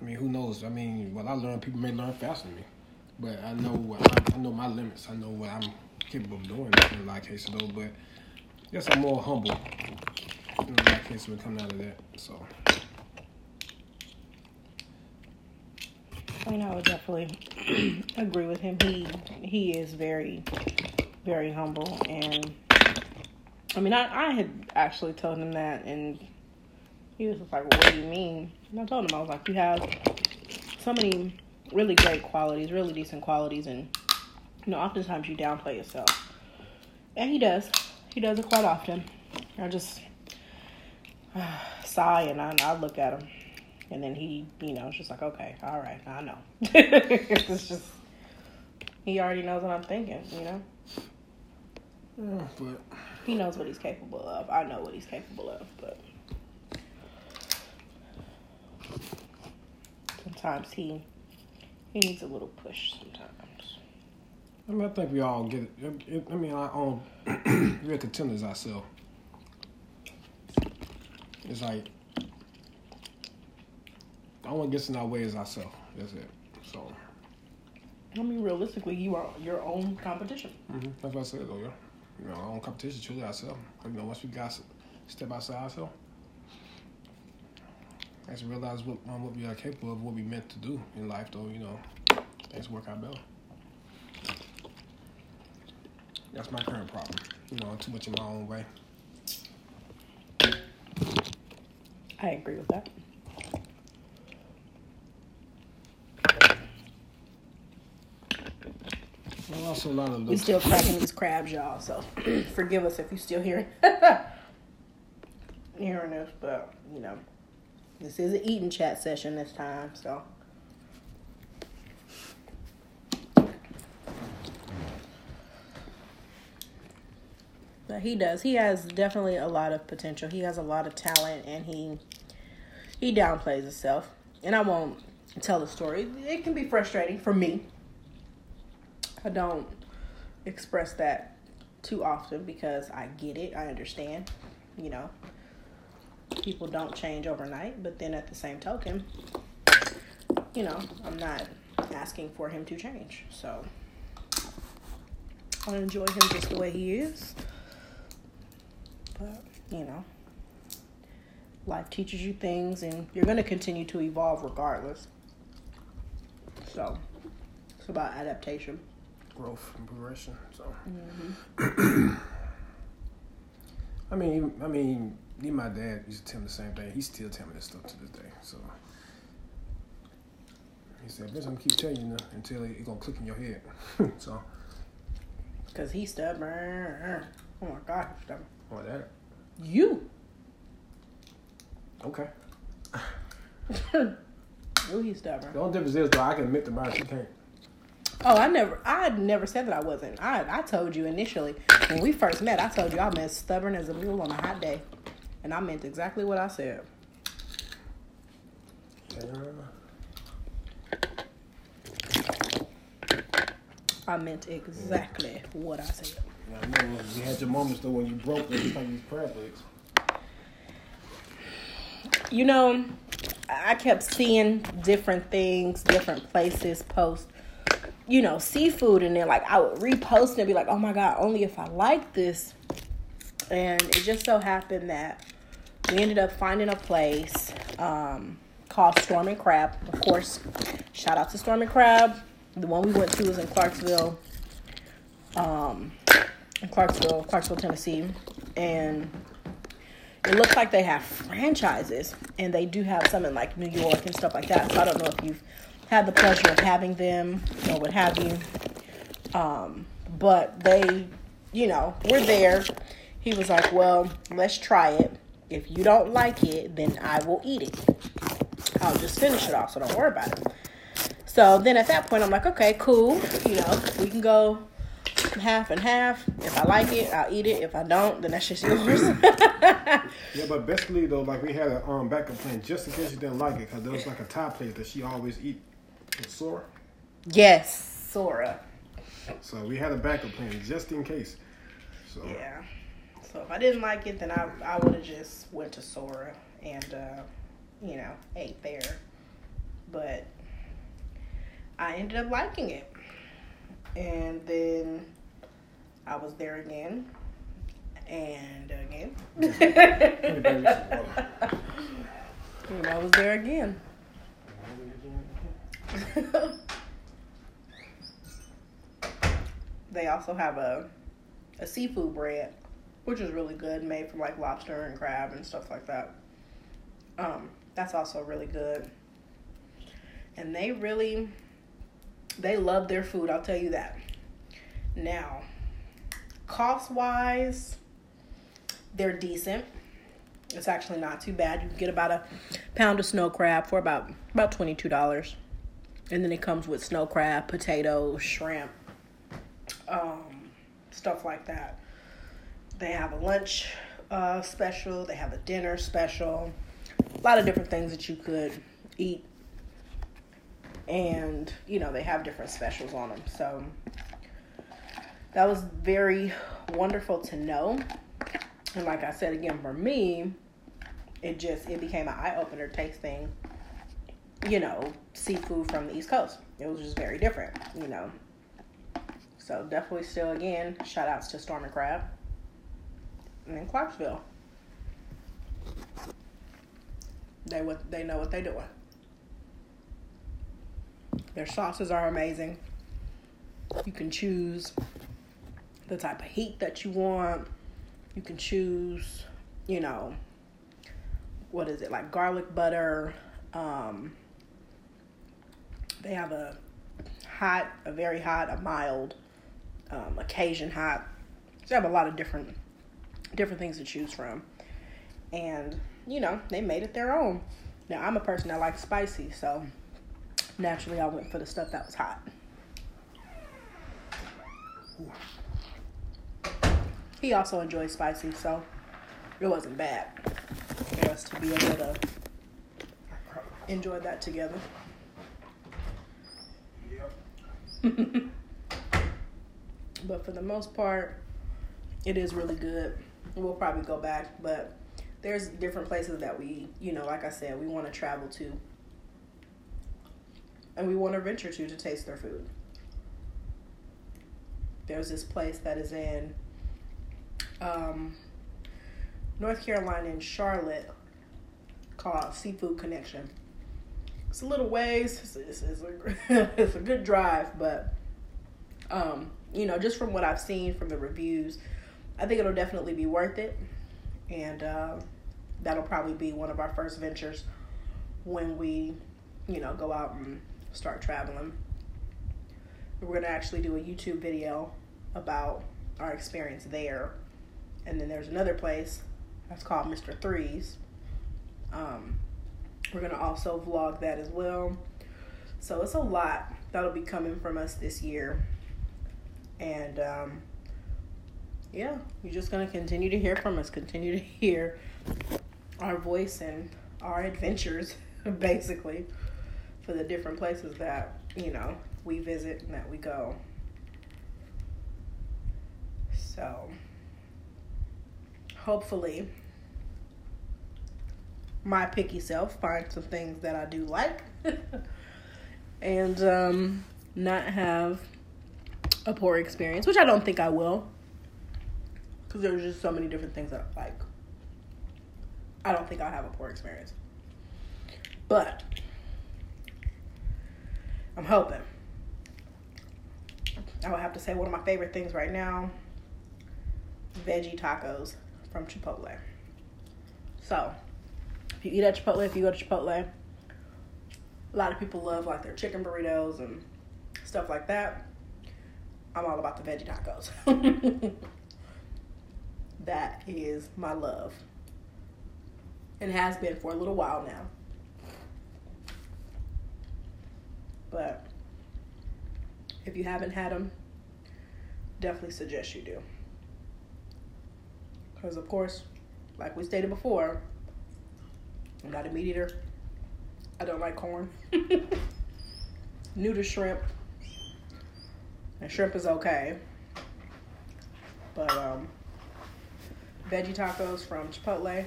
I mean, who knows? I mean, what I learn, people may learn faster than me, but I know what I, I know my limits. I know what I'm capable of doing in a lot of cases, though. But yes, I'm more humble in a lot of cases when comes down to that. So I mean, I would definitely [CLEARS THROAT] agree with him. He he is very, very humble, and I mean, I I had actually told him that, and he was just like, well, "What do you mean?" And I told him I was like, "You have so many really great qualities, really decent qualities, and you know, oftentimes you downplay yourself." And he does. He does it quite often. I just [SIGHS] sigh and I, I look at him. And then he, you know, it's just like, okay, all right, I know. [LAUGHS] it's just, he already knows what I'm thinking, you know? yeah, but He knows what he's capable of. I know what he's capable of, but sometimes he he needs a little push sometimes. I mean, I think we all get it. I mean, our own [CLEARS THROAT] real contenders ourselves. It's like the only gets in our way is ourselves. That's it. So I mean, realistically, you are your own competition. mhm, that's what I said though. Yeah, you know, our own competition truly ourselves. You know, once we got step outside ourselves, let's realize what um, what we are capable of, what we meant to do in life. Though, you know, things work out better. That's my current problem. You know, I'm too much in my own way. I agree with that. And also a lot of We still cracking these crabs, y'all. So [CLEARS THROAT] forgive us if you still hear [LAUGHS] hearing this, but you know, this is an eating chat session this time. So but he does. He has definitely a lot of potential. He has a lot of talent, and he he downplays himself. And I won't tell the story. It can be frustrating for me. I don't express that too often because I get it. I understand. You know, people don't change overnight, but then at the same token, you know, I'm not asking for him to change. So I enjoy him just the way he is. But, you know, life teaches you things, and you're going to continue to evolve regardless. So, it's about adaptation. Growth and progression. So, Mm-hmm. [CLEARS THROAT] I mean, I mean, even my dad used to tell me the same thing. He still tell me this stuff to this day. So, he said, "Bitch, I'm gonna keep telling you now until it, it gonna click in your head." [LAUGHS] so, Because he's stubborn. Oh my God, he's stubborn. oh, that You. okay. [LAUGHS] Oh, he's stubborn. The only difference is though, I can admit to mine. She can't. Oh, I never, I never said that I wasn't. I, I told you initially when we first met. I told you I'm as stubborn as a mule on a hot day, and I meant exactly what I said. I meant exactly what I said. I know you had your moments though when you broke them, just like these crab legs. You know, I kept seeing different things, different places post, you know, seafood, and then like I would repost and be like, oh my god, only if I like this. And it just so happened that we ended up finding a place um, called Storming Crab. Of course, shout out to Storming Crab. The one we went to was in Clarksville, um, in Clarksville, Clarksville, Tennessee, and it looks like they have franchises and they do have some in like New York and stuff like that. So I don't know if you've had the pleasure of having them or what have you. Um, but they, you know, we're there. He was like, Well, let's try it. If you don't like it, then I will eat it. I'll just finish it off, so don't worry about it. So then at that point, I'm like, Okay, cool. You know, we can go half and half. If I like it, I'll eat it. If I don't, then that's just yours. [LAUGHS] Yeah, but basically though, like we had a um backup plan just in case you didn't like it, because there was like a Thai place that she always eat with Sora. yes, Sora. So we had a backup plan just in case. So Yeah. So if I didn't like it, then I I would have just went to Sora and uh, you know ate there. But I ended up liking it, and then I was there again, and again. Hey, baby, some water. and I was there again. [LAUGHS] they also have a a seafood bread, which is really good, made from like lobster and crab and stuff like that. Um, that's also really good. And they really they love their food, I'll tell you that. Now, cost wise, they're decent. It's actually not too bad. You can get about a pound of snow crab for about about twenty two dollars, and then it comes with snow crab, potatoes, shrimp, um, stuff like that. They have a lunch uh, special. They have a dinner special. A lot of different things that you could eat, and you know they have different specials on them. So that was very wonderful to know. And like I said again, for me, it just it became an eye opener tasting, you know, seafood from the East Coast. It was just very different, you know. So definitely still again, shout outs to Storming Crab. And in Clarksville. They what they know what they're doing. Their sauces are amazing. You can choose the type of heat that you want. You can choose, you know, what is it, like garlic butter. Um, they have a hot, a very hot, a mild, um, occasion hot. So they have a lot of different different things to choose from. And, you know, they made it their own. Now I'm a person that likes spicy, so naturally I went for the stuff that was hot. He also enjoys spicy, so it wasn't bad for us to be able to enjoy that together. [LAUGHS] but for the most part, it is really good. We'll probably go back, but there's different places that we, you know, like I said, we want to travel to. And we want to venture to to taste their food. There's this place that is in um, North Carolina in Charlotte. called Seafood Connection. It's a little ways. It's, it's, it's a, [LAUGHS] it's a good drive, but um, you know, just from what I've seen from the reviews, I think it'll definitely be worth it, and uh, that'll probably be one of our first ventures when we, you know, go out and start traveling. We're gonna actually do a YouTube video about our experience there, and then there's another place that's called Mr. Threes. Um, we're gonna also vlog that as well. So it's a lot that'll be coming from us this year. And um, yeah, you're just gonna continue to hear from us, continue to hear our voice and our adventures, [LAUGHS] basically, for the different places that you know we visit and that we go. So hopefully my picky self find some things that I do like [LAUGHS] and um, not have a poor experience, which I don't think I will. Because there's just so many different things that I like. I don't think I'll have a poor experience. But I'm hoping. I would have to say one of my favorite things right now veggie tacos from Chipotle. So, if you eat at Chipotle, if you go to Chipotle, a lot of people love like their chicken burritos and stuff like that. I'm all about the veggie tacos. [LAUGHS] that is my love. And has been for a little while now. But if you haven't had them, definitely suggest you do. Because, of course, like we stated before, I'm not a meat eater. I don't like corn. [LAUGHS] New to shrimp. And shrimp is okay. But um, veggie tacos from Chipotle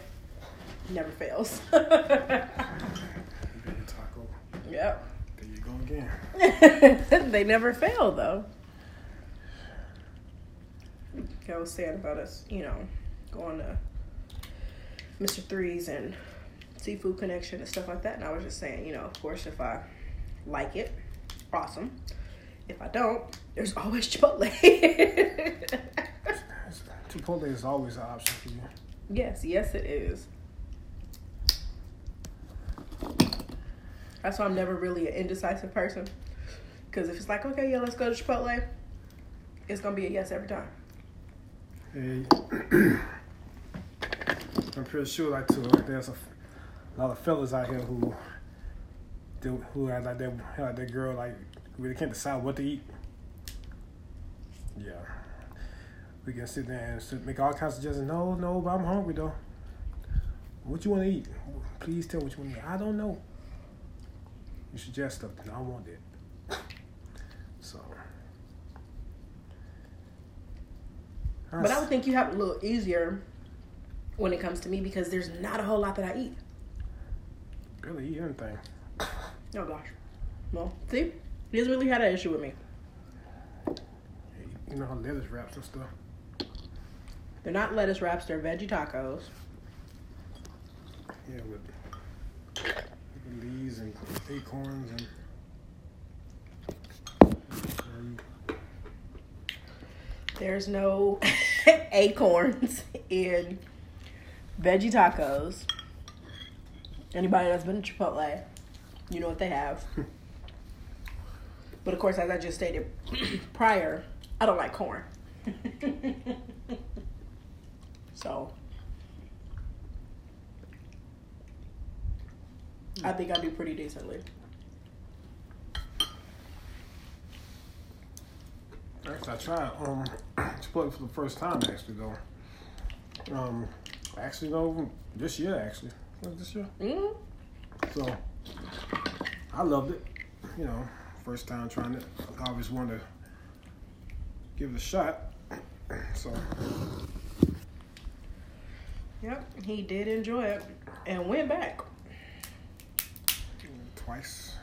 never fails. [LAUGHS] Veggie taco. yep. There you go again. [LAUGHS] they never fail though. I was sad about us, you know, going to Mr. Threes and Seafood Connection and stuff like that. And I was just saying, you know, of course, if I like it, awesome. If I don't, there's [LAUGHS] always Chipotle. Chipotle is always an option for you. yes, yes, it is. That's why I'm never really an indecisive person. Because if it's like, okay, yeah, let's go to Chipotle, it's going to be a yes every time. Hey, [CLEARS THROAT] I'm pretty sure like too, like there's a, a lot of fellas out here who who had like that like that girl like really can't decide what to eat. Yeah, we can sit there and make all kinds of suggestions. No, no, but I'm hungry though. What you want to eat? Please tell what you want to eat. I don't know. You suggest stuff. I want it. So. But I would think you have it a little easier when it comes to me because there's not a whole lot that I eat. Barely eat anything. [COUGHS] Oh gosh. Well, see, he doesn't really had an issue with me. You know how lettuce wraps and stuff. They're not lettuce wraps; they're veggie tacos. Yeah, with, with leaves and acorns and There's no [LAUGHS] acorns in veggie tacos. Anybody that's been to Chipotle, you know what they have. [LAUGHS] but of course, as I just stated [CLEARS THROAT] prior, I don't like corn. [LAUGHS] so I think I do pretty decently. Actually, I tried um [CLEARS THROAT] Chipotle for the first time actually though. Um, actually though this year actually it this year. Mm? So I loved it. You know, first time trying it. I always wanted to give it a shot. So Yep, he did enjoy it and went back. twice.